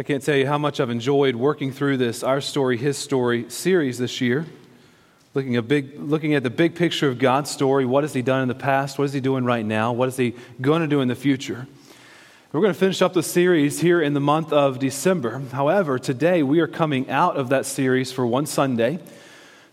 I can't tell you how much I've enjoyed working through this Our Story, His Story series this year. Looking, a big, looking at the big picture of God's story. What has He done in the past? What is He doing right now? What is He going to do in the future? We're going to finish up the series here in the month of December. However, today we are coming out of that series for one Sunday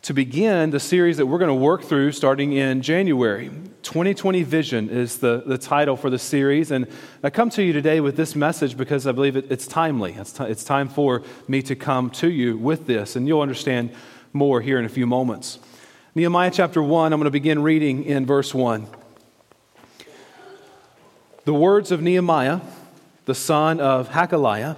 to begin the series that we're going to work through starting in January. 2020 Vision is the, the title for the series. And I come to you today with this message because I believe it, it's timely. It's, t- it's time for me to come to you with this, and you'll understand more here in a few moments. Nehemiah chapter 1, I'm going to begin reading in verse 1. The words of Nehemiah, the son of Hakaliah,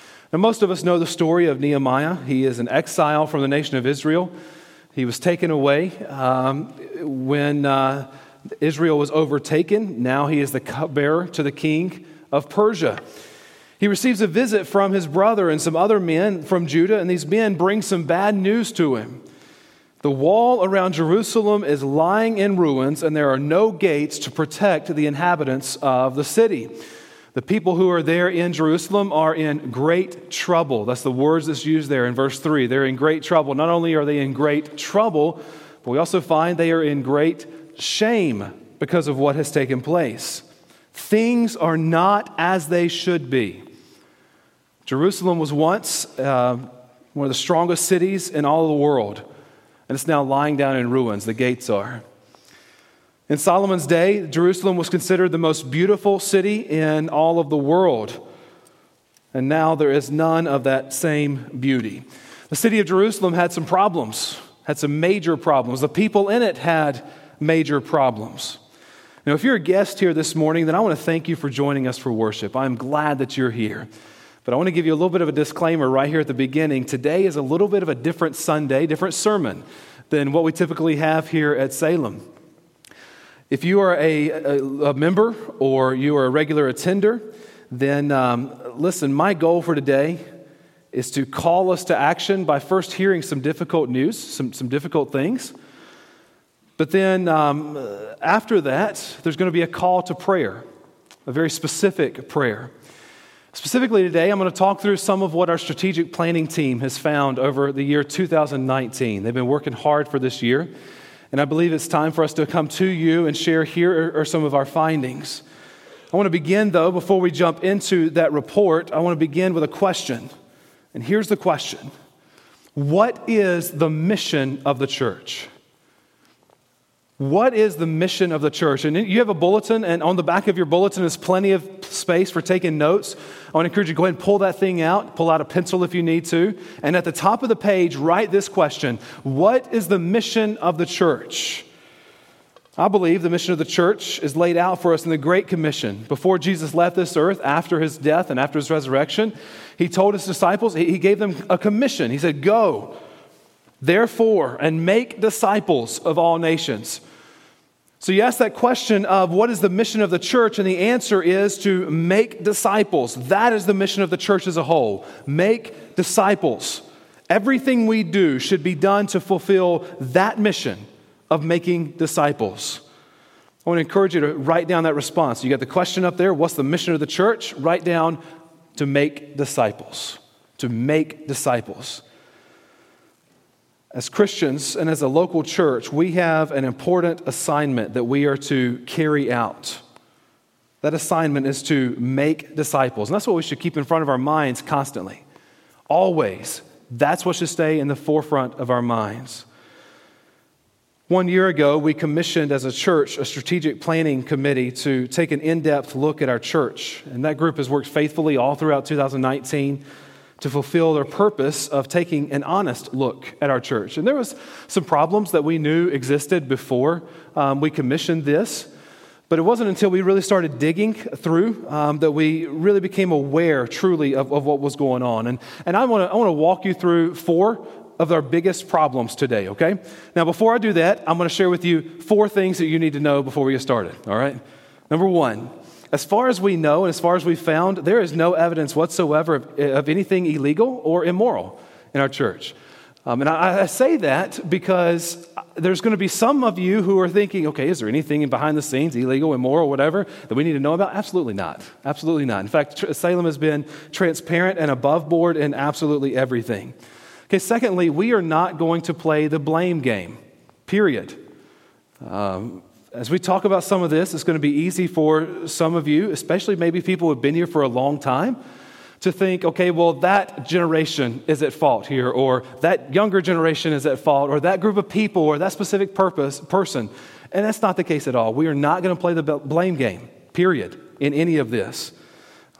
Now, most of us know the story of Nehemiah. He is an exile from the nation of Israel. He was taken away um, when uh, Israel was overtaken. Now he is the cupbearer to the king of Persia. He receives a visit from his brother and some other men from Judah, and these men bring some bad news to him. The wall around Jerusalem is lying in ruins, and there are no gates to protect the inhabitants of the city. The people who are there in Jerusalem are in great trouble. That's the words that's used there in verse 3. They're in great trouble. Not only are they in great trouble, but we also find they are in great shame because of what has taken place. Things are not as they should be. Jerusalem was once uh, one of the strongest cities in all the world, and it's now lying down in ruins. The gates are. In Solomon's day, Jerusalem was considered the most beautiful city in all of the world. And now there is none of that same beauty. The city of Jerusalem had some problems, had some major problems. The people in it had major problems. Now, if you're a guest here this morning, then I want to thank you for joining us for worship. I'm glad that you're here. But I want to give you a little bit of a disclaimer right here at the beginning. Today is a little bit of a different Sunday, different sermon than what we typically have here at Salem. If you are a, a, a member or you are a regular attender, then um, listen, my goal for today is to call us to action by first hearing some difficult news, some, some difficult things. But then um, after that, there's going to be a call to prayer, a very specific prayer. Specifically today, I'm going to talk through some of what our strategic planning team has found over the year 2019. They've been working hard for this year. And I believe it's time for us to come to you and share here are some of our findings. I want to begin, though, before we jump into that report, I want to begin with a question. And here's the question What is the mission of the church? What is the mission of the church? And you have a bulletin, and on the back of your bulletin is plenty of space for taking notes. I want to encourage you to go ahead and pull that thing out, pull out a pencil if you need to. And at the top of the page, write this question What is the mission of the church? I believe the mission of the church is laid out for us in the Great Commission. Before Jesus left this earth, after his death and after his resurrection, he told his disciples, he gave them a commission. He said, Go, therefore, and make disciples of all nations so you ask that question of what is the mission of the church, and the answer is to make disciples. That is the mission of the church as a whole. Make disciples. Everything we do should be done to fulfill that mission of making disciples. I want to encourage you to write down that response. You got the question up there what's the mission of the church? Write down to make disciples. To make disciples. As Christians and as a local church, we have an important assignment that we are to carry out. That assignment is to make disciples. And that's what we should keep in front of our minds constantly. Always. That's what should stay in the forefront of our minds. One year ago, we commissioned as a church a strategic planning committee to take an in depth look at our church. And that group has worked faithfully all throughout 2019 to fulfill their purpose of taking an honest look at our church. And there was some problems that we knew existed before um, we commissioned this. But it wasn't until we really started digging through um, that we really became aware truly of, of what was going on. And, and I want to I wanna walk you through four of our biggest problems today, okay? Now, before I do that, I'm going to share with you four things that you need to know before we get started, all right? Number one, as far as we know and as far as we've found, there is no evidence whatsoever of, of anything illegal or immoral in our church. Um, and I, I, say that because there's going to be some of you who are thinking, okay, is there anything behind the scenes, illegal, immoral, whatever, that we need to know about? Absolutely not. Absolutely not. In fact, Salem has been transparent and above board in absolutely everything. Okay, secondly, we are not going to play the blame game, period. Um, as we talk about some of this, it's going to be easy for some of you, especially maybe people who have been here for a long time to think, okay, well, that generation is at fault here, or that younger generation is at fault, or that group of people, or that specific purpose, person. And that's not the case at all. We are not going to play the blame game, period, in any of this.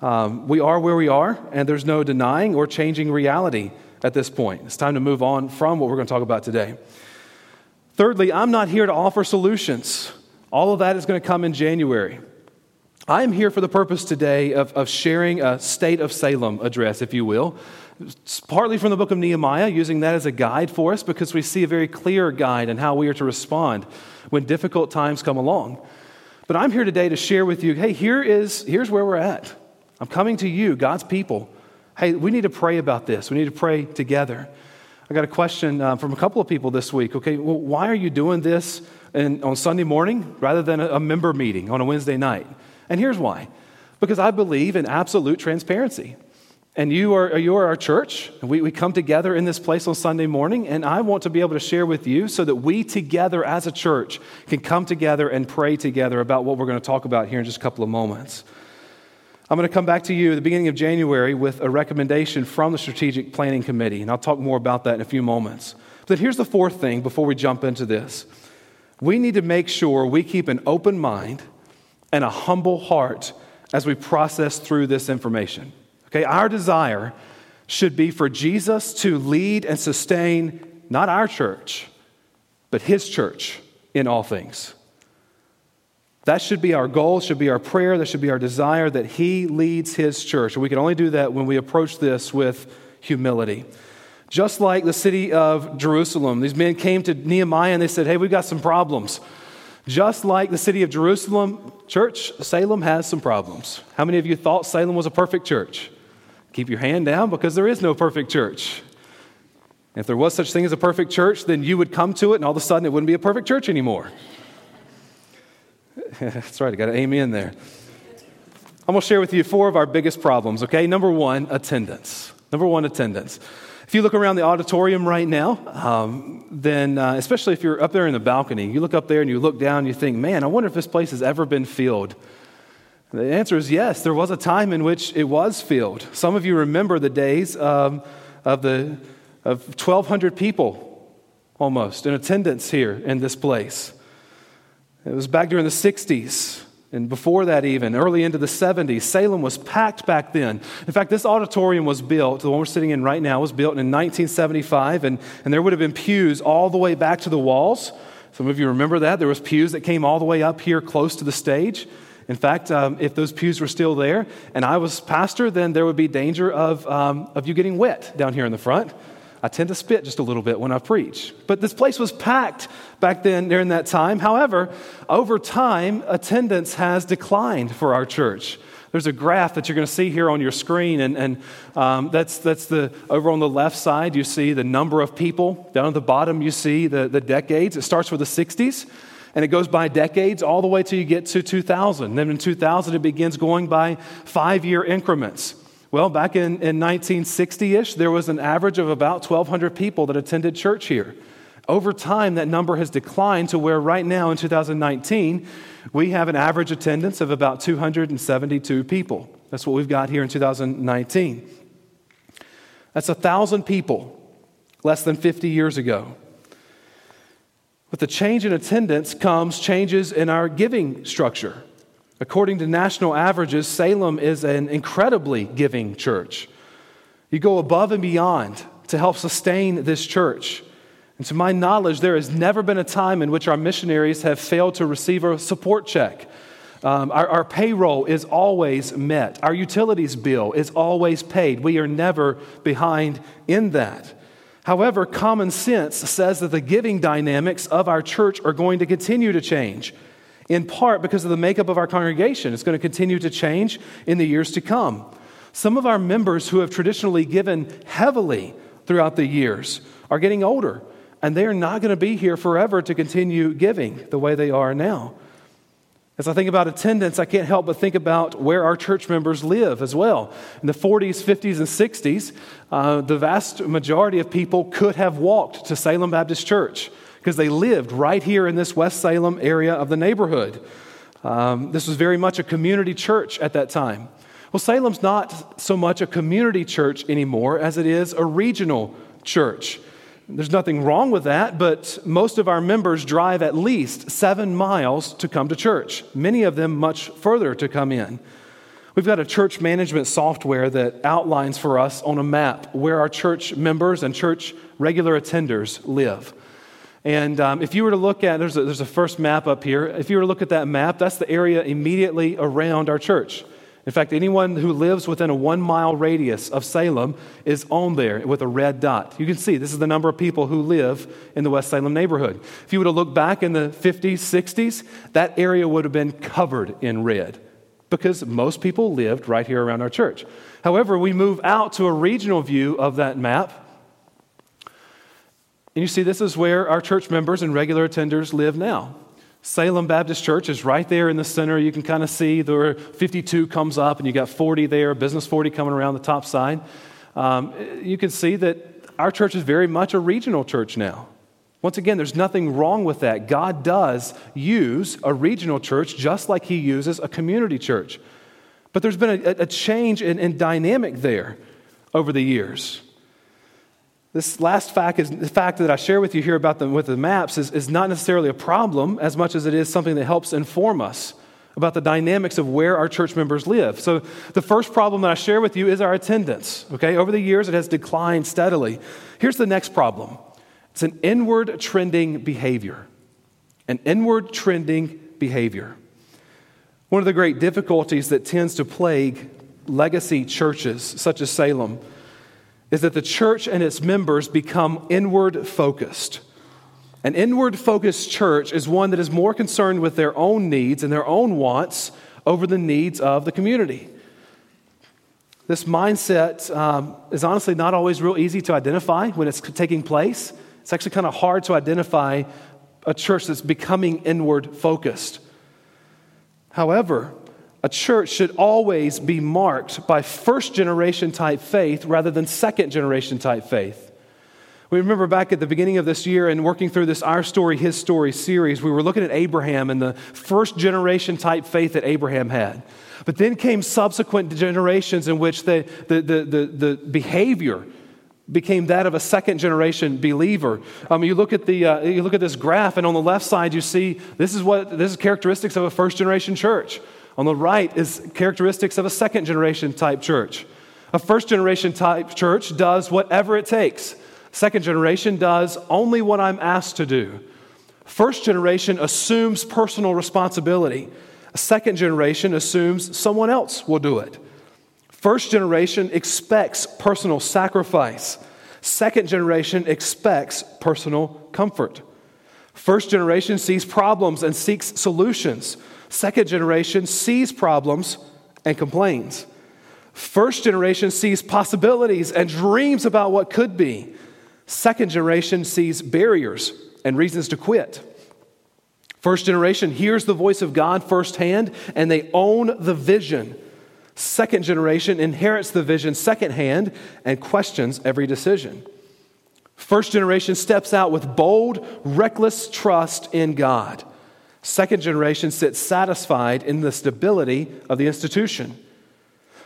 Um, we are where we are, and there's no denying or changing reality at this point. It's time to move on from what we're going to talk about today. Thirdly, I'm not here to offer solutions. All of that is going to come in January. I am here for the purpose today of, of sharing a State of Salem address, if you will. It's partly from the book of Nehemiah, using that as a guide for us because we see a very clear guide in how we are to respond when difficult times come along. But I'm here today to share with you hey, here is, here's where we're at. I'm coming to you, God's people. Hey, we need to pray about this. We need to pray together. I got a question uh, from a couple of people this week. Okay, well, why are you doing this in, on Sunday morning rather than a, a member meeting on a Wednesday night? And here's why because I believe in absolute transparency. And you are, you are our church. We, we come together in this place on Sunday morning, and I want to be able to share with you so that we together as a church can come together and pray together about what we're going to talk about here in just a couple of moments. I'm going to come back to you at the beginning of January with a recommendation from the Strategic Planning Committee, and I'll talk more about that in a few moments. But here's the fourth thing before we jump into this we need to make sure we keep an open mind and a humble heart as we process through this information. Okay, our desire should be for Jesus to lead and sustain not our church, but his church in all things. That should be our goal, should be our prayer, that should be our desire that he leads his church. And we can only do that when we approach this with humility. Just like the city of Jerusalem, these men came to Nehemiah and they said, Hey, we've got some problems. Just like the city of Jerusalem, church, Salem has some problems. How many of you thought Salem was a perfect church? Keep your hand down because there is no perfect church. If there was such thing as a perfect church, then you would come to it and all of a sudden it wouldn't be a perfect church anymore. That's right, I got an amen there. I'm going to share with you four of our biggest problems, okay? Number one, attendance. Number one, attendance. If you look around the auditorium right now, um, then uh, especially if you're up there in the balcony, you look up there and you look down and you think, man, I wonder if this place has ever been filled. The answer is yes. There was a time in which it was filled. Some of you remember the days um, of the of 1,200 people almost in attendance here in this place. It was back during the 60s. And before that, even early into the 70s, Salem was packed back then. In fact, this auditorium was built, the one we're sitting in right now, was built in 1975, and, and there would have been pews all the way back to the walls. Some of you remember that. There was pews that came all the way up here close to the stage. In fact, um, if those pews were still there and I was pastor, then there would be danger of, um, of you getting wet down here in the front. I tend to spit just a little bit when I preach. But this place was packed back then during that time. However, over time, attendance has declined for our church. There's a graph that you're going to see here on your screen, and, and um, that's, that's the over on the left side. You see the number of people. Down at the bottom, you see the, the decades. It starts with the 60s, and it goes by decades all the way till you get to 2000. Then in 2000, it begins going by five year increments. Well, back in, in 1960 ish, there was an average of about 1,200 people that attended church here. Over time, that number has declined to where right now in 2019, we have an average attendance of about 272 people. That's what we've got here in 2019. That's 1,000 people less than 50 years ago. With the change in attendance comes changes in our giving structure. According to national averages, Salem is an incredibly giving church. You go above and beyond to help sustain this church. And to my knowledge, there has never been a time in which our missionaries have failed to receive a support check. Um, our, our payroll is always met. Our utilities bill is always paid. We are never behind in that. However, common sense says that the giving dynamics of our church are going to continue to change, in part because of the makeup of our congregation. It's going to continue to change in the years to come. Some of our members who have traditionally given heavily throughout the years are getting older, and they are not going to be here forever to continue giving the way they are now. As I think about attendance, I can't help but think about where our church members live as well. In the 40s, 50s, and 60s, uh, the vast majority of people could have walked to Salem Baptist Church because they lived right here in this West Salem area of the neighborhood. Um, this was very much a community church at that time. Well, Salem's not so much a community church anymore as it is a regional church. There's nothing wrong with that, but most of our members drive at least seven miles to come to church, many of them much further to come in. We've got a church management software that outlines for us on a map where our church members and church regular attenders live. And um, if you were to look at, there's a, there's a first map up here. If you were to look at that map, that's the area immediately around our church. In fact, anyone who lives within a one mile radius of Salem is on there with a red dot. You can see this is the number of people who live in the West Salem neighborhood. If you were to look back in the 50s, 60s, that area would have been covered in red because most people lived right here around our church. However, we move out to a regional view of that map. And you see, this is where our church members and regular attenders live now. Salem Baptist Church is right there in the center. You can kind of see the 52 comes up, and you got 40 there, Business 40 coming around the top side. Um, you can see that our church is very much a regional church now. Once again, there's nothing wrong with that. God does use a regional church just like He uses a community church. But there's been a, a change in, in dynamic there over the years. This last fact is the fact that I share with you here about the, with the maps is, is not necessarily a problem as much as it is something that helps inform us about the dynamics of where our church members live. So the first problem that I share with you is our attendance. Okay, over the years it has declined steadily. Here's the next problem. It's an inward trending behavior. An inward trending behavior. One of the great difficulties that tends to plague legacy churches such as Salem is that the church and its members become inward focused. An inward focused church is one that is more concerned with their own needs and their own wants over the needs of the community. This mindset um, is honestly not always real easy to identify when it's taking place. It's actually kind of hard to identify a church that's becoming inward focused. However, a church should always be marked by first generation type faith rather than second generation type faith. We remember back at the beginning of this year and working through this Our Story, His Story series, we were looking at Abraham and the first generation type faith that Abraham had. But then came subsequent generations in which the, the, the, the, the behavior became that of a second generation believer. Um, you, look at the, uh, you look at this graph, and on the left side, you see this is what this is characteristics of a first generation church. On the right is characteristics of a second generation type church. A first generation type church does whatever it takes. Second generation does only what I'm asked to do. First generation assumes personal responsibility. A second generation assumes someone else will do it. First generation expects personal sacrifice. Second generation expects personal comfort. First generation sees problems and seeks solutions. Second generation sees problems and complains. First generation sees possibilities and dreams about what could be. Second generation sees barriers and reasons to quit. First generation hears the voice of God firsthand and they own the vision. Second generation inherits the vision secondhand and questions every decision. First generation steps out with bold, reckless trust in God. Second generation sits satisfied in the stability of the institution.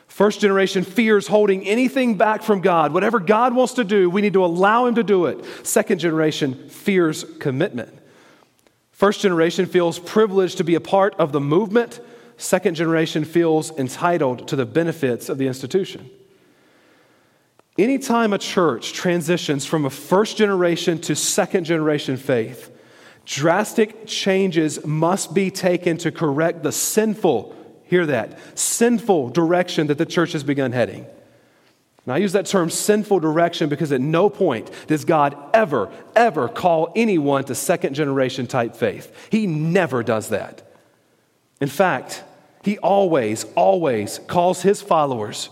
First generation fears holding anything back from God. Whatever God wants to do, we need to allow Him to do it. Second generation fears commitment. First generation feels privileged to be a part of the movement. Second generation feels entitled to the benefits of the institution. Anytime a church transitions from a first generation to second generation faith, Drastic changes must be taken to correct the sinful, hear that, sinful direction that the church has begun heading. Now, I use that term sinful direction because at no point does God ever, ever call anyone to second generation type faith. He never does that. In fact, he always, always calls his followers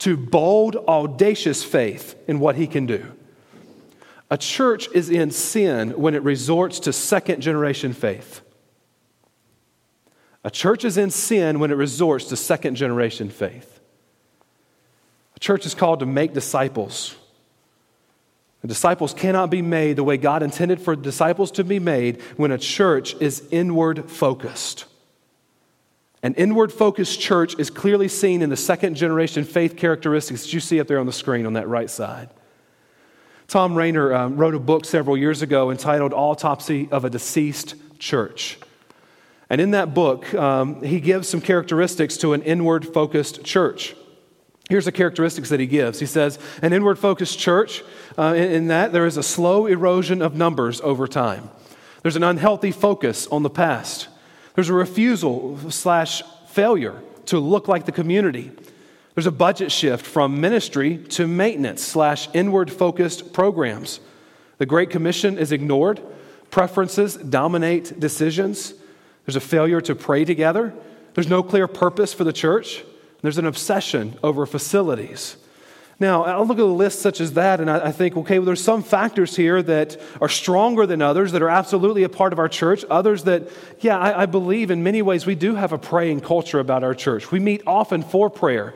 to bold, audacious faith in what he can do. A church is in sin when it resorts to second generation faith. A church is in sin when it resorts to second generation faith. A church is called to make disciples. The disciples cannot be made the way God intended for disciples to be made when a church is inward focused. An inward focused church is clearly seen in the second generation faith characteristics that you see up there on the screen on that right side. Thom Rainer um, wrote a book several years ago entitled Autopsy of a Deceased Church. And in that book, um, he gives some characteristics to an inward focused church. Here's the characteristics that he gives. He says, An inward focused church, uh, in, in that there is a slow erosion of numbers over time. There's an unhealthy focus on the past. There's a refusal slash failure to look like the community. There's a budget shift from ministry to maintenance slash inward focused programs. The Great Commission is ignored. Preferences dominate decisions. There's a failure to pray together. There's no clear purpose for the church. There's an obsession over facilities. Now, I look at a list such as that and I, think, okay, well, there's some factors here that are stronger than others, that are absolutely a part of our church. Others that, yeah, I, I believe in many ways we do have a praying culture about our church. We meet often for prayer.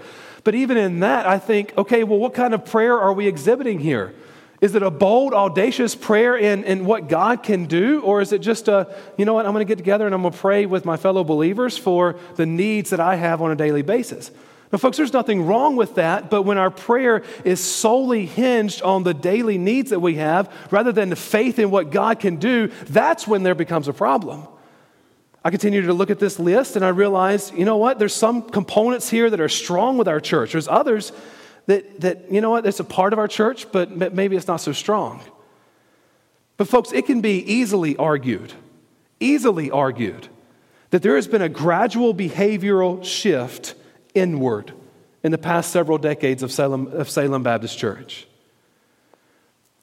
But even in that, I think, okay, well, what kind of prayer are we exhibiting here? Is it a bold, audacious prayer in, in what God can do? Or is it just a, you know what, I'm going to get together and I'm going to pray with my fellow believers for the needs that I have on a daily basis? Now, folks, there's nothing wrong with that, but when our prayer is solely hinged on the daily needs that we have rather than the faith in what God can do, that's when there becomes a problem. I continue to look at this list and I realize, you know what, there's some components here that are strong with our church. There's others that, that you know what, it's a part of our church, but maybe it's not so strong. But, folks, it can be easily argued, easily argued, that there has been a gradual behavioral shift inward in the past several decades of Salem, of Salem Baptist Church.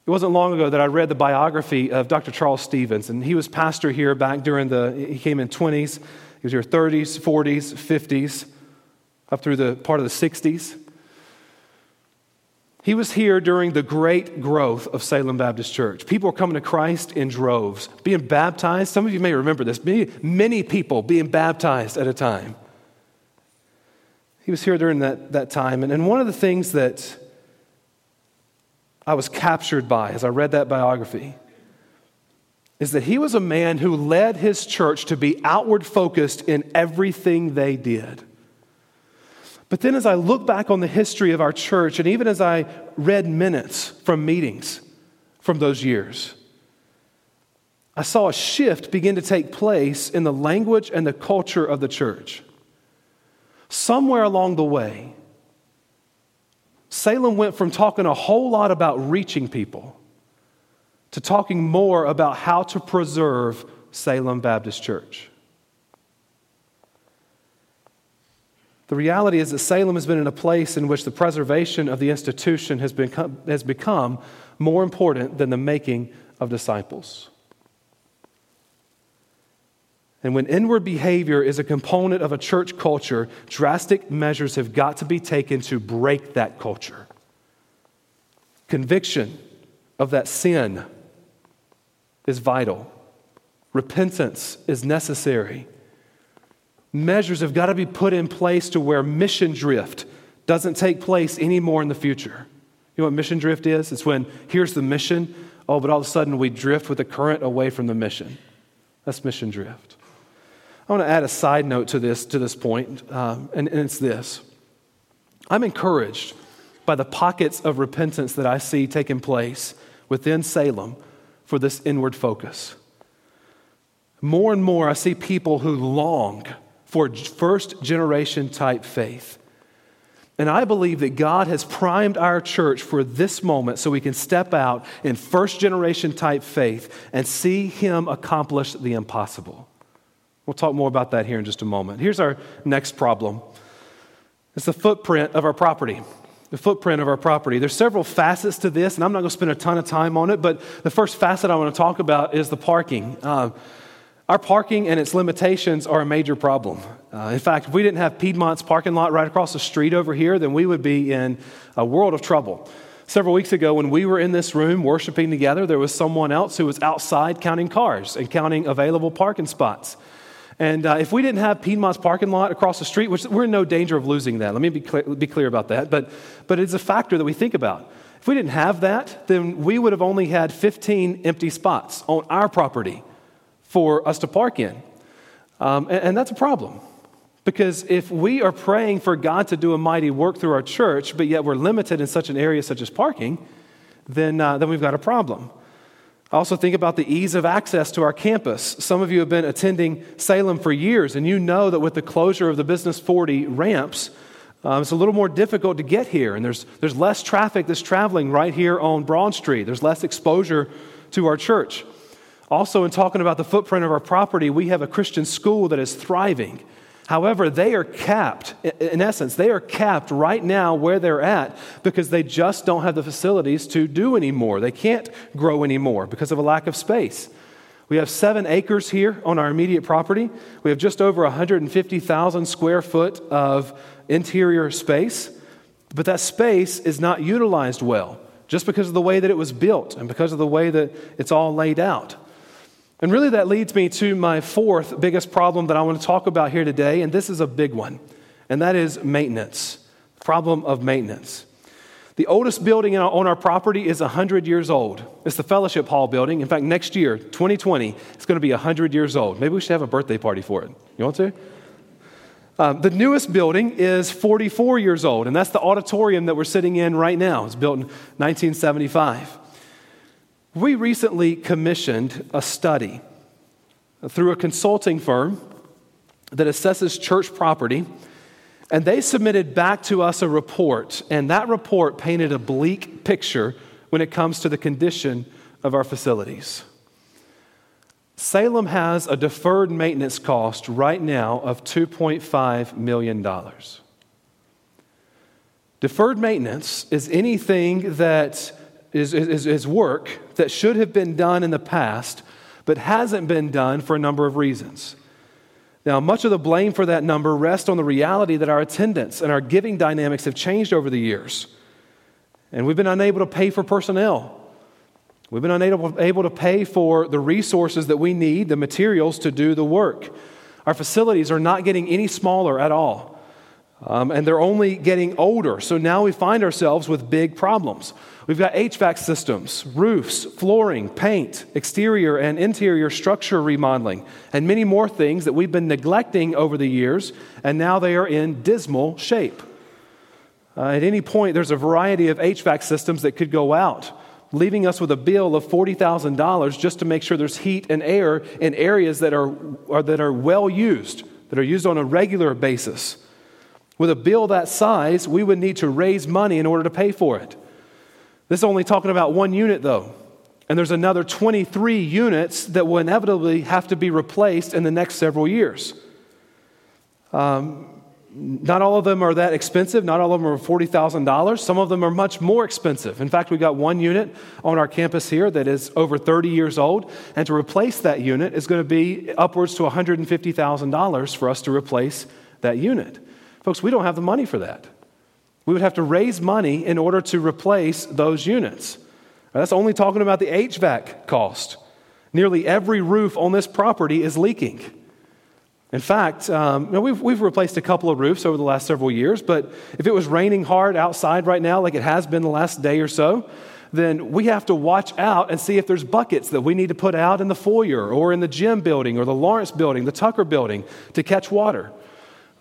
It wasn't long ago that I read the biography of Dr. Charles Stevens, and he was pastor here back during the, he came in 20s, he was here 30s, 40s, 50s, up through the part of the 60s. He was here during the great growth of Salem Baptist Church. People were coming to Christ in droves, being baptized. Some of you may remember this. Many, many people being baptized at a time. He was here during that, that time. And, and one of the things that I was captured by as I read that biography is that he was a man who led his church to be outward focused in everything they did. But then, as I look back on the history of our church, and even as I read minutes from meetings from those years, I saw a shift begin to take place in the language and the culture of the church. Somewhere along the way, Salem went from talking a whole lot about reaching people to talking more about how to preserve Salem Baptist Church. The reality is that Salem has been in a place in which the preservation of the institution has, become, has become more important than the making of disciples. And when inward behavior is a component of a church culture, drastic measures have got to be taken to break that culture. Conviction of that sin is vital, repentance is necessary. Measures have got to be put in place to where mission drift doesn't take place anymore in the future. You know what mission drift is? It's when here's the mission, oh, but all of a sudden we drift with the current away from the mission. That's mission drift. I want to add a side note to this, to this point, um, and, and it's this. I'm encouraged by the pockets of repentance that I see taking place within Salem for this inward focus. More and more, I see people who long for first generation type faith. And I believe that God has primed our church for this moment so we can step out in first generation type faith and see Him accomplish the impossible. We'll talk more about that here in just a moment. Here's our next problem it's the footprint of our property. The footprint of our property. There's several facets to this, and I'm not going to spend a ton of time on it, but the first facet I want to talk about is the parking. Uh, our parking and its limitations are a major problem. Uh, in fact, if we didn't have Piedmont's parking lot right across the street over here, then we would be in a world of trouble. Several weeks ago, when we were in this room worshiping together, there was someone else who was outside counting cars and counting available parking spots. And uh, if we didn't have Piedmont's parking lot across the street, which we're in no danger of losing that, let me be clear, be clear about that, but, but it's a factor that we think about. If we didn't have that, then we would have only had 15 empty spots on our property for us to park in. Um, and, and that's a problem. Because if we are praying for God to do a mighty work through our church, but yet we're limited in such an area such as parking, then, uh, then we've got a problem. Also think about the ease of access to our campus. Some of you have been attending Salem for years, and you know that with the closure of the Business 40 ramps, um, it's a little more difficult to get here, and there's, there's less traffic that's traveling right here on Broad Street. There's less exposure to our church. Also, in talking about the footprint of our property, we have a Christian school that is thriving. However, they are capped, in essence, they are capped right now where they're at because they just don't have the facilities to do anymore. They can't grow anymore because of a lack of space. We have seven acres here on our immediate property. We have just over 150,000 square foot of interior space, but that space is not utilized well just because of the way that it was built and because of the way that it's all laid out. And really, that leads me to my fourth biggest problem that I want to talk about here today, and this is a big one, and that is maintenance. Problem of maintenance. The oldest building on our property is 100 years old. It's the Fellowship Hall building. In fact, next year, 2020, it's going to be 100 years old. Maybe we should have a birthday party for it. You want to? Um, the newest building is 44 years old, and that's the auditorium that we're sitting in right now. It's built in 1975. We recently commissioned a study through a consulting firm that assesses church property, and they submitted back to us a report, and that report painted a bleak picture when it comes to the condition of our facilities. Salem has a deferred maintenance cost right now of $2.5 million. Deferred maintenance is anything that is, is, is work that should have been done in the past, but hasn't been done for a number of reasons. Now, much of the blame for that number rests on the reality that our attendance and our giving dynamics have changed over the years. And we've been unable to pay for personnel. We've been unable able to pay for the resources that we need, the materials to do the work. Our facilities are not getting any smaller at all. Um, and they're only getting older. So now we find ourselves with big problems. We've got HVAC systems, roofs, flooring, paint, exterior and interior structure remodeling, and many more things that we've been neglecting over the years, and now they are in dismal shape. Uh, at any point, there's a variety of HVAC systems that could go out, leaving us with a bill of $40,000 just to make sure there's heat and air in areas that are, are, that are well used, that are used on a regular basis. With a bill that size, we would need to raise money in order to pay for it. This is only talking about one unit, though. And there's another 23 units that will inevitably have to be replaced in the next several years. Um, not all of them are that expensive. Not all of them are $40,000. Some of them are much more expensive. In fact, we've got one unit on our campus here that is over 30 years old. And to replace that unit is going to be upwards to $150,000 for us to replace that unit. Folks, we don't have the money for that. We would have to raise money in order to replace those units. Now, that's only talking about the HVAC cost. Nearly every roof on this property is leaking. In fact, um, we've, we've replaced a couple of roofs over the last several years, but if it was raining hard outside right now, like it has been the last day or so, then we have to watch out and see if there's buckets that we need to put out in the foyer or in the gym building or the Lawrence building, the Tucker building to catch water.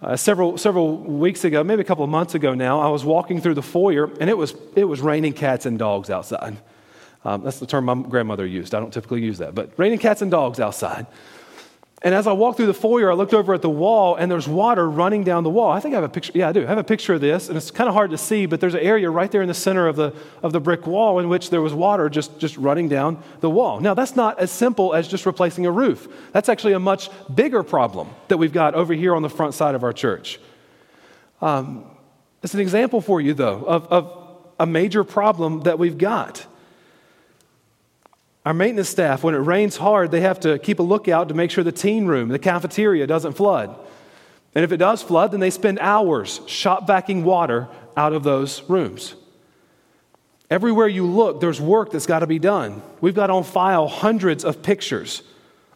Uh, several, several weeks ago, maybe a couple of months ago now, I was walking through the foyer and it was, it was raining cats and dogs outside. Um, that's the term my grandmother used. I don't typically use that, but raining cats and dogs outside. And as I walked through the foyer, I looked over at the wall and there's water running down the wall. I think I have a picture. Yeah, I do. I have a picture of this, and it's kind of hard to see, but there's an area right there in the center of the, of the brick wall in which there was water just, just running down the wall. Now, that's not as simple as just replacing a roof. That's actually a much bigger problem that we've got over here on the front side of our church. Um, it's an example for you, though, of, of a major problem that we've got. Our maintenance staff, when it rains hard, they have to keep a lookout to make sure the teen room, the cafeteria, doesn't flood. And if it does flood, then they spend hours shop vacuuming water out of those rooms. Everywhere you look, there's work that's got to be done. We've got on file hundreds of pictures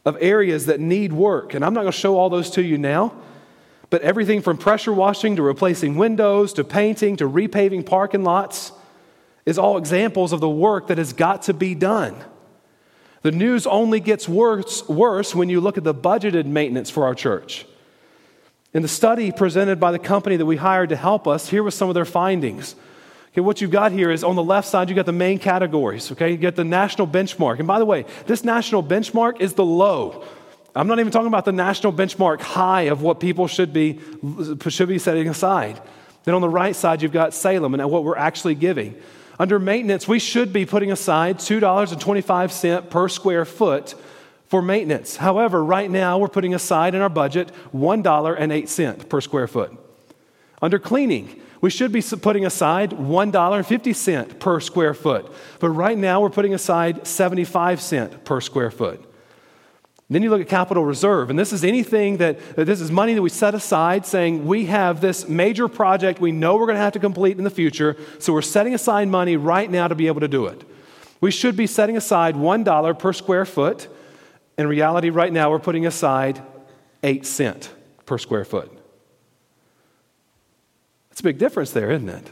of areas that need work. And I'm not going to show all those to you now, but everything from pressure washing to replacing windows to painting to repaving parking lots is all examples of the work that has got to be done. The news only gets worse, worse when you look at the budgeted maintenance for our church. In the study presented by the company that we hired to help us, here were some of their findings. Okay, what you've got here is on the left side, you've got the main categories. Okay, you get the national benchmark. And by the way, this national benchmark is the low. I'm not even talking about the national benchmark high of what people should be, should be setting aside. Then on the right side, you've got Salem and what we're actually giving. Under maintenance, we should be putting aside $2.25 per square foot for maintenance. However, right now we're putting aside in our budget $1.08 per square foot. Under cleaning, we should be putting aside $1.50 per square foot. But right now we're putting aside 75 cent per square foot. Then you look at capital reserve, and this is anything that, that, this is money that we set aside saying we have this major project we know we're going to have to complete in the future, so we're setting aside money right now to be able to do it. We should be setting aside $1 per square foot. In reality, right now, we're putting aside 8 cent per square foot. That's a big difference there, isn't it?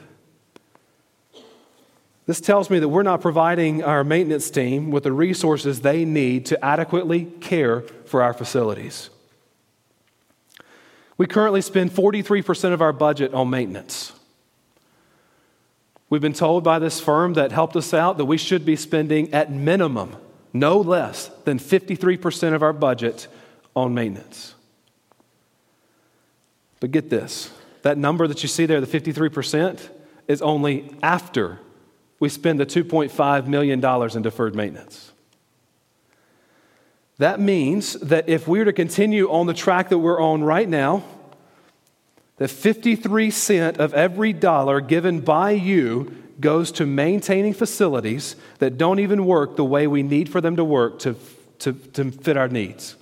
This tells me that we're not providing our maintenance team with the resources they need to adequately care for our facilities. We currently spend 43% of our budget on maintenance. We've been told by this firm that helped us out that we should be spending at minimum no less than 53% of our budget on maintenance. But get this that number that you see there, the 53%, is only after we spend the $2.5 million in deferred maintenance. That means that if we were to continue on the track that we're on right now, that 53 cent of every dollar given by you goes to maintaining facilities that don't even work the way we need for them to work to, to, to fit our needs.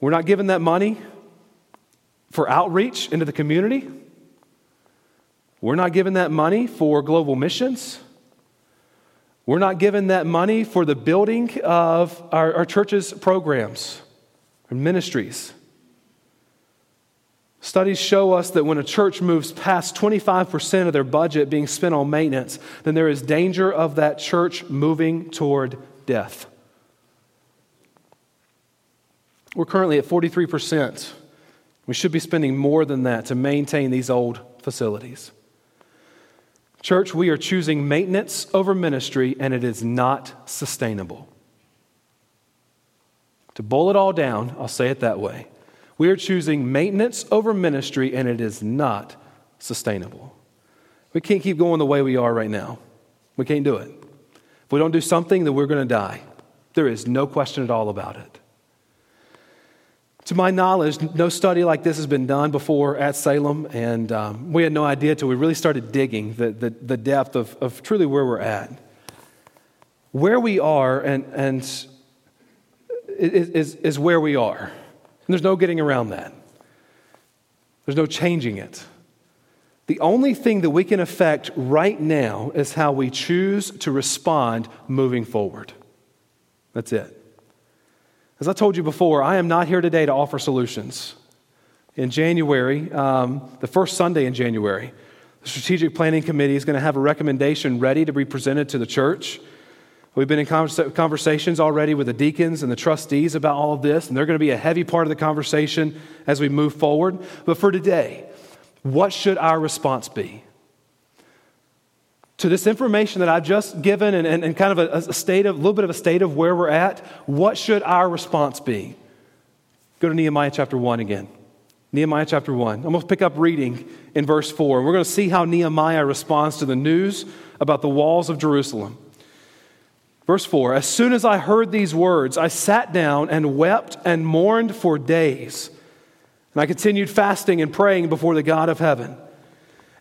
We're not giving that money for outreach into the community. We're not giving that money for global missions. We're not giving that money for the building of our, our church's programs and ministries. Studies show us that when a church moves past 25% of their budget being spent on maintenance, then there is danger of that church moving toward death. We're currently at 43%. We should be spending more than that to maintain these old facilities. Church, we are choosing maintenance over ministry, and it is not sustainable. To boil it all down, I'll say it that way. We are choosing maintenance over ministry, and it is not sustainable. We can't keep going the way we are right now. We can't do it. If we don't do something, then we're going to die. There is no question at all about it. To my knowledge, no study like this has been done before at Salem, and um, we had no idea until we really started digging the, the, the depth of, of truly where we're at. Where we are and, and is, is where we are. And there's no getting around that. There's no changing it. The only thing that we can affect right now is how we choose to respond moving forward. That's it. As I told you before, I am not here today to offer solutions. In January, um, the first Sunday in January, the Strategic Planning Committee is going to have a recommendation ready to be presented to the church. We've been in conversations already with the deacons and the trustees about all of this, and they're going to be a heavy part of the conversation as we move forward. But for today, what should our response be? To this information that I've just given and, and, and kind of a, a state of, a little bit of a state of where we're at, what should our response be? Go to Nehemiah chapter 1 again. Nehemiah chapter 1. I'm going to pick up reading in verse 4. and We're going to see how Nehemiah responds to the news about the walls of Jerusalem. Verse 4 As soon as I heard these words, I sat down and wept and mourned for days. And I continued fasting and praying before the God of heaven.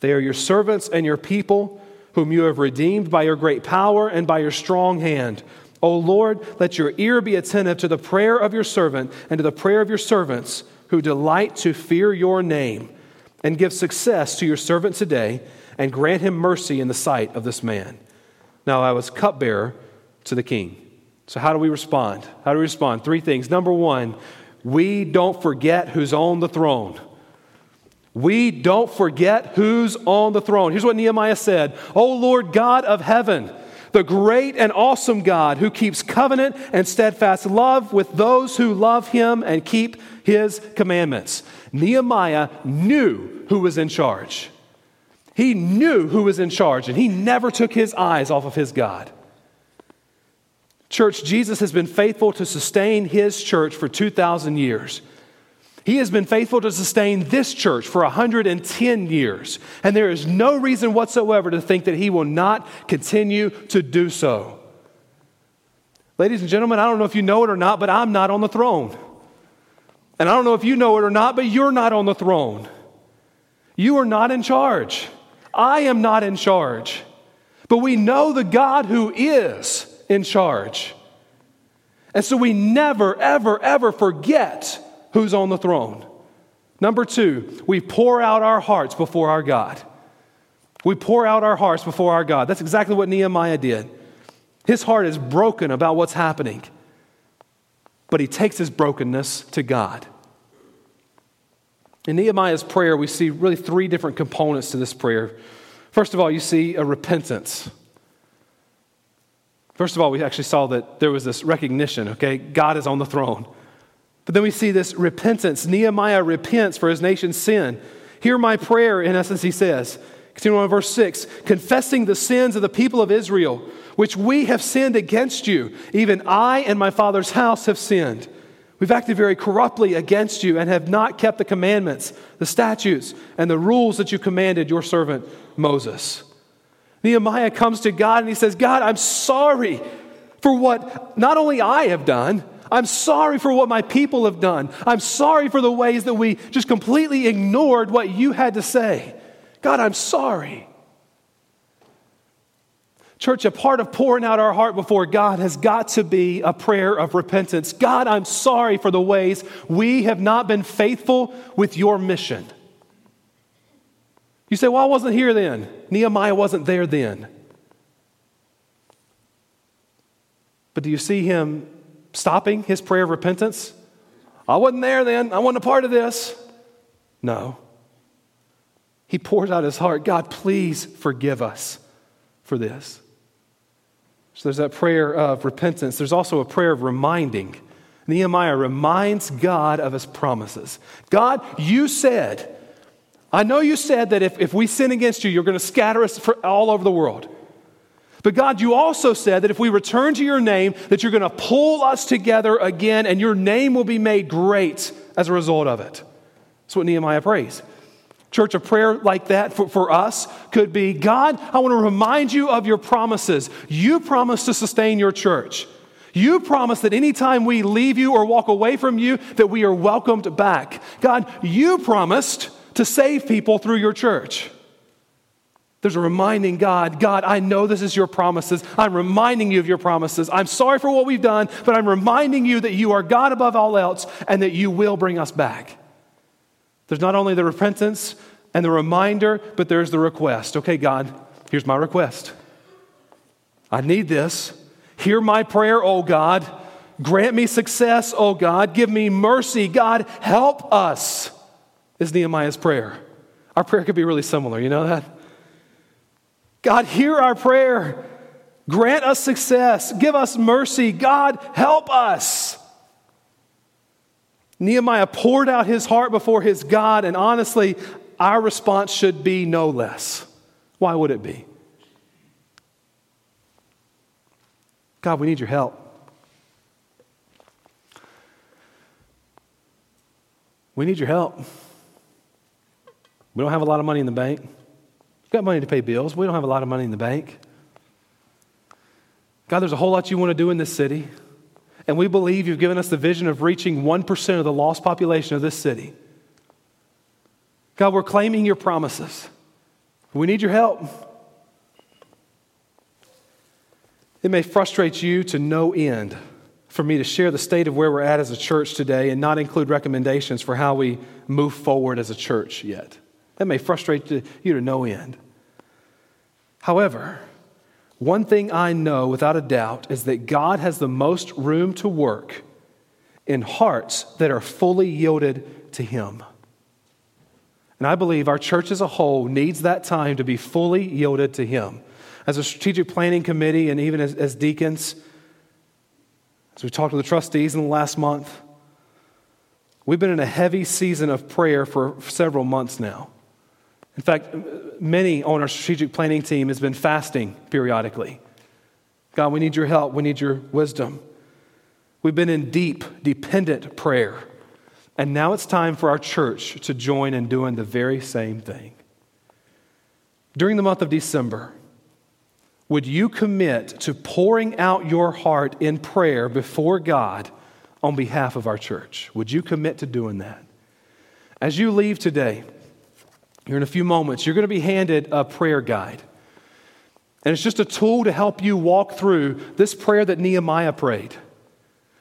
They are your servants and your people, whom you have redeemed by your great power and by your strong hand. O Lord, let your ear be attentive to the prayer of your servant and to the prayer of your servants who delight to fear your name, and give success to your servant today, and grant him mercy in the sight of this man. Now I was cupbearer to the king. So, how do we respond? How do we respond? Three things. Number one, we don't forget who's on the throne. We don't forget who's on the throne. Here's what Nehemiah said O Lord God of heaven, the great and awesome God who keeps covenant and steadfast love with those who love him and keep his commandments. Nehemiah knew who was in charge. He knew who was in charge, and he never took his eyes off of his God. Church, Jesus has been faithful to sustain his church for 2,000 years. He has been faithful to sustain this church for 110 years, and there is no reason whatsoever to think that he will not continue to do so. Ladies and gentlemen, I don't know if you know it or not, but I'm not on the throne. And I don't know if you know it or not, but you're not on the throne. You are not in charge. I am not in charge. But we know the God who is in charge. And so we never, ever, ever forget who's on the throne. Number two, we pour out our hearts before our God. We pour out our hearts before our God. That's exactly what Nehemiah did. His heart is broken about what's happening, but he takes his brokenness to God. In Nehemiah's prayer, we see really three different components to this prayer. First of all, you see a repentance. First of all, we actually saw that there was this recognition, okay? God is on the throne. But then we see this repentance. Nehemiah repents for his nation's sin. Hear my prayer, in essence, he says. Continue on verse 6 confessing the sins of the people of Israel, which we have sinned against you. Even I and my father's house have sinned. We've acted very corruptly against you and have not kept the commandments, the statutes, and the rules that you commanded your servant Moses. Nehemiah comes to God and he says, God, I'm sorry for what not only I have done, I'm sorry for what my people have done. I'm sorry for the ways that we just completely ignored what you had to say. God, I'm sorry. Church, a part of pouring out our heart before God has got to be a prayer of repentance. God, I'm sorry for the ways we have not been faithful with your mission. You say, Well, I wasn't here then. Nehemiah wasn't there then. But do you see him stopping his prayer of repentance? I wasn't there then. I wasn't a part of this. No. He pours out his heart God, please forgive us for this. So there's that prayer of repentance. There's also a prayer of reminding. Nehemiah reminds God of his promises. God, you said, I know you said that if, if we sin against you, you're going to scatter us all over the world. But God, you also said that if we return to your name, that you're going to pull us together again and your name will be made great as a result of it. That's what Nehemiah prays. Church, a prayer like that for, for us could be God, I want to remind you of your promises. You promised to sustain your church. You promise that anytime we leave you or walk away from you, that we are welcomed back. God, you promised to save people through your church. There's a reminding God, God, I know this is your promises. I'm reminding you of your promises. I'm sorry for what we've done, but I'm reminding you that you are God above all else and that you will bring us back. There's not only the repentance and the reminder, but there's the request. Okay, God, here's my request. I need this. Hear my prayer, oh God. Grant me success, oh God. Give me mercy. God, help us, is Nehemiah's prayer. Our prayer could be really similar. You know that? God, hear our prayer. Grant us success. Give us mercy. God, help us. Nehemiah poured out his heart before his God, and honestly, our response should be no less. Why would it be? God, we need your help. We need your help. We don't have a lot of money in the bank. We've got money to pay bills. We don't have a lot of money in the bank. God, there's a whole lot you want to do in this city. And we believe you've given us the vision of reaching 1% of the lost population of this city. God, we're claiming your promises. We need your help. It may frustrate you to no end for me to share the state of where we're at as a church today and not include recommendations for how we move forward as a church yet. That may frustrate you to no end. However, one thing I know without a doubt is that God has the most room to work in hearts that are fully yielded to Him. And I believe our church as a whole needs that time to be fully yielded to Him as a strategic planning committee and even as, as deacons, as we talked to the trustees in the last month, we've been in a heavy season of prayer for several months now. In fact, many on our strategic planning team has been fasting periodically. God, we need your help. We need your wisdom. We've been in deep, dependent prayer. And now it's time for our church to join in doing the very same thing. During the month of December, would you commit to pouring out your heart in prayer before God on behalf of our church? Would you commit to doing that? As you leave today, here in a few moments, you're going to be handed a prayer guide. And it's just a tool to help you walk through this prayer that Nehemiah prayed.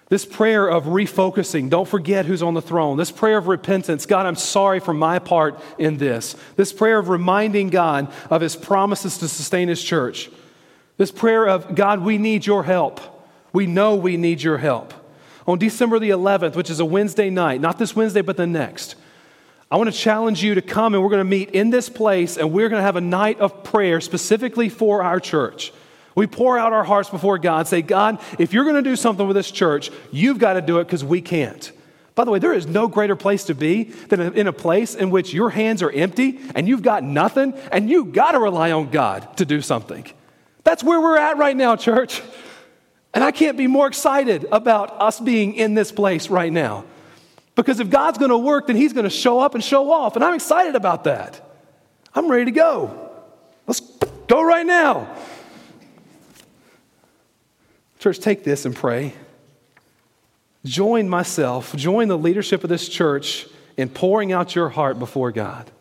This prayer of refocusing, don't forget who's on the throne. This prayer of repentance, God, I'm sorry for my part in this. This prayer of reminding God of his promises to sustain his church. This prayer of, God, we need your help. We know we need your help. On December the 11th, which is a Wednesday night, not this Wednesday, but the next, I want to challenge you to come and we're going to meet in this place and we're going to have a night of prayer specifically for our church. We pour out our hearts before God, say, God, if you're going to do something with this church, you've got to do it because we can't. By the way, there is no greater place to be than in a place in which your hands are empty and you've got nothing and you've got to rely on God to do something. That's where we're at right now, church. And I can't be more excited about us being in this place right now. Because if God's going to work, then He's going to show up and show off. And I'm excited about that. I'm ready to go. Let's go right now. Church, take this and pray. Join myself, join the leadership of this church in pouring out your heart before God.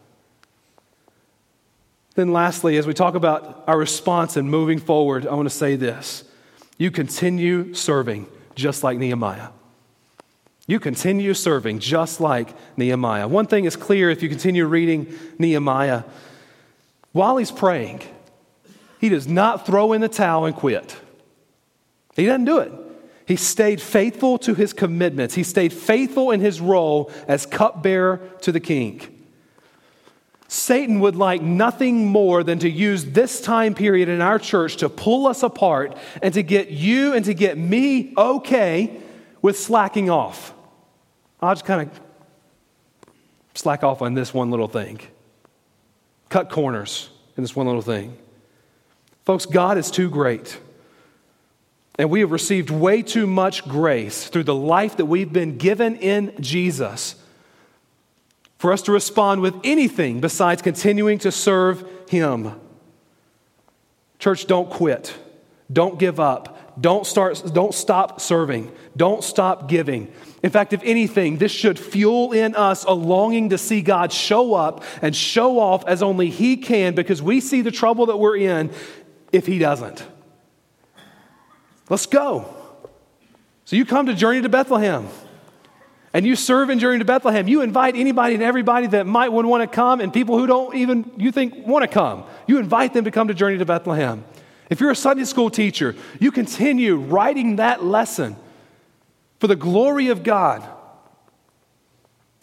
Then, lastly, as we talk about our response and moving forward, I want to say this. You continue serving just like Nehemiah. You continue serving just like Nehemiah. One thing is clear if you continue reading Nehemiah. While he's praying, he does not throw in the towel and quit. He doesn't do it. He stayed faithful to his commitments, he stayed faithful in his role as cupbearer to the king. Satan would like nothing more than to use this time period in our church to pull us apart and to get you and to get me okay with slacking off. I'll just kind of slack off on this one little thing, cut corners in this one little thing. Folks, God is too great. And we have received way too much grace through the life that we've been given in Jesus for us to respond with anything besides continuing to serve Him. Church, don't quit. Don't give up. Don't, start, don't stop serving. Don't stop giving. In fact, if anything, this should fuel in us a longing to see God show up and show off as only He can because we see the trouble that we're in if He doesn't. Let's go. So you come to Journey to Bethlehem and you serve in Journey to Bethlehem. You invite anybody and everybody that might want to come and people who don't even, you think, want to come. You invite them to come to Journey to Bethlehem. If you're a Sunday school teacher, you continue writing that lesson for the glory of God.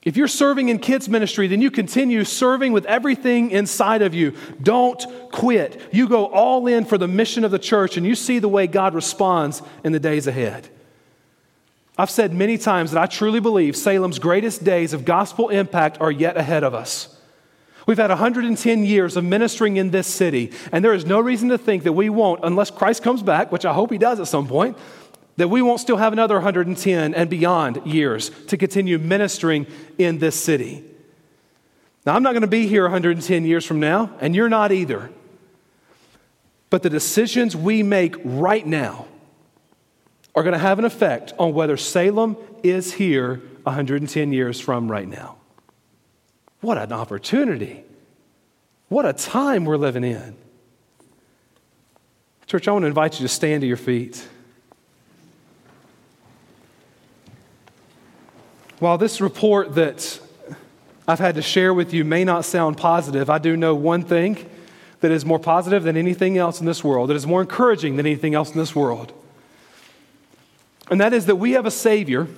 If you're serving in kids' ministry, then you continue serving with everything inside of you. Don't quit. You go all in for the mission of the church, and you see the way God responds in the days ahead. I've said many times that I truly believe Salem's greatest days of gospel impact are yet ahead of us. We've had 110 years of ministering in this city, and there is no reason to think that we won't, unless Christ comes back, which I hope he does at some point, that we won't still have another 110 and beyond years to continue ministering in this city. Now, I'm not going to be here 110 years from now, and you're not either. But the decisions we make right now are going to have an effect on whether Salem is here 110 years from right now. What an opportunity. What a time we're living in. Church, I want to invite you to stand to your feet. While this report that I've had to share with you may not sound positive, I do know one thing that is more positive than anything else in this world, that is more encouraging than anything else in this world. And that is that we have a Savior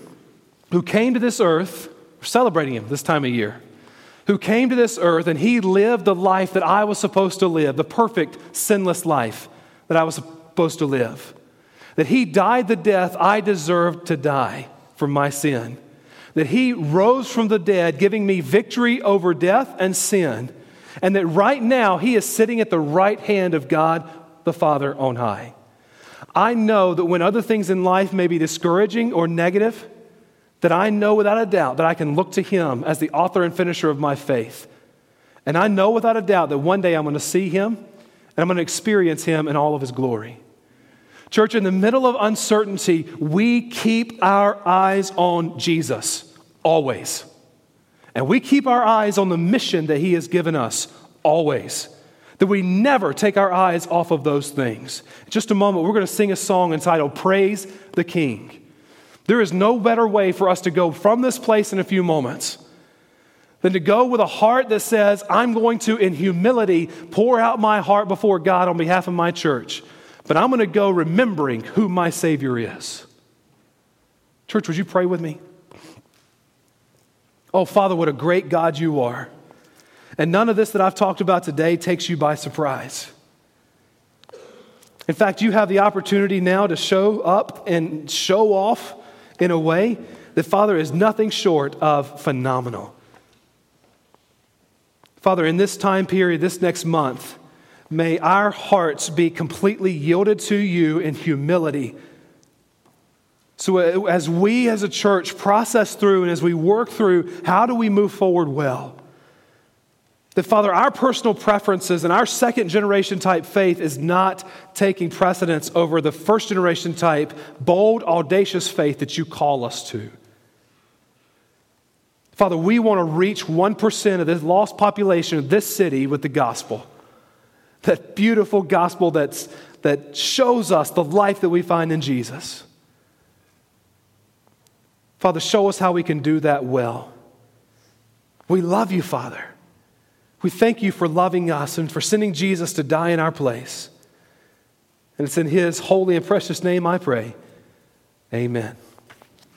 who came to this earth, we're celebrating Him this time of year, who came to this earth and He lived the life that I was supposed to live, the perfect, sinless life that I was supposed to live. That He died the death I deserved to die for my sin that he rose from the dead, giving me victory over death and sin, and that right now he is sitting at the right hand of God the Father on high. I know that when other things in life may be discouraging or negative, that I know without a doubt that I can look to him as the author and finisher of my faith. And I know without a doubt that one day I'm going to see him and I'm going to experience him in all of his glory. Church, in the middle of uncertainty, we keep our eyes on Jesus, always. And we keep our eyes on the mission that He has given us, always. That we never take our eyes off of those things. In just a moment, we're going to sing a song entitled Praise the King. There is no better way for us to go from this place in a few moments than to go with a heart that says, I'm going to, in humility, pour out my heart before God on behalf of my church. But I'm going to go remembering who my Savior is. Church, would you pray with me? Oh, Father, what a great God you are. And none of this that I've talked about today takes you by surprise. In fact, you have the opportunity now to show up and show off in a way that, Father, is nothing short of phenomenal. Father, in this time period, this next month, May our hearts be completely yielded to you in humility. So, uh, as we as a church process through and as we work through how do we move forward well, that Father, our personal preferences and our second generation type faith is not taking precedence over the first generation type, bold, audacious faith that you call us to. Father, we want to reach 1% of this lost population of this city with the gospel that beautiful gospel that's, that shows us the life that we find in Jesus. Father, show us how we can do that well. We love you, Father. We thank you for loving us and for sending Jesus to die in our place. And it's in his holy and precious name I pray. Amen.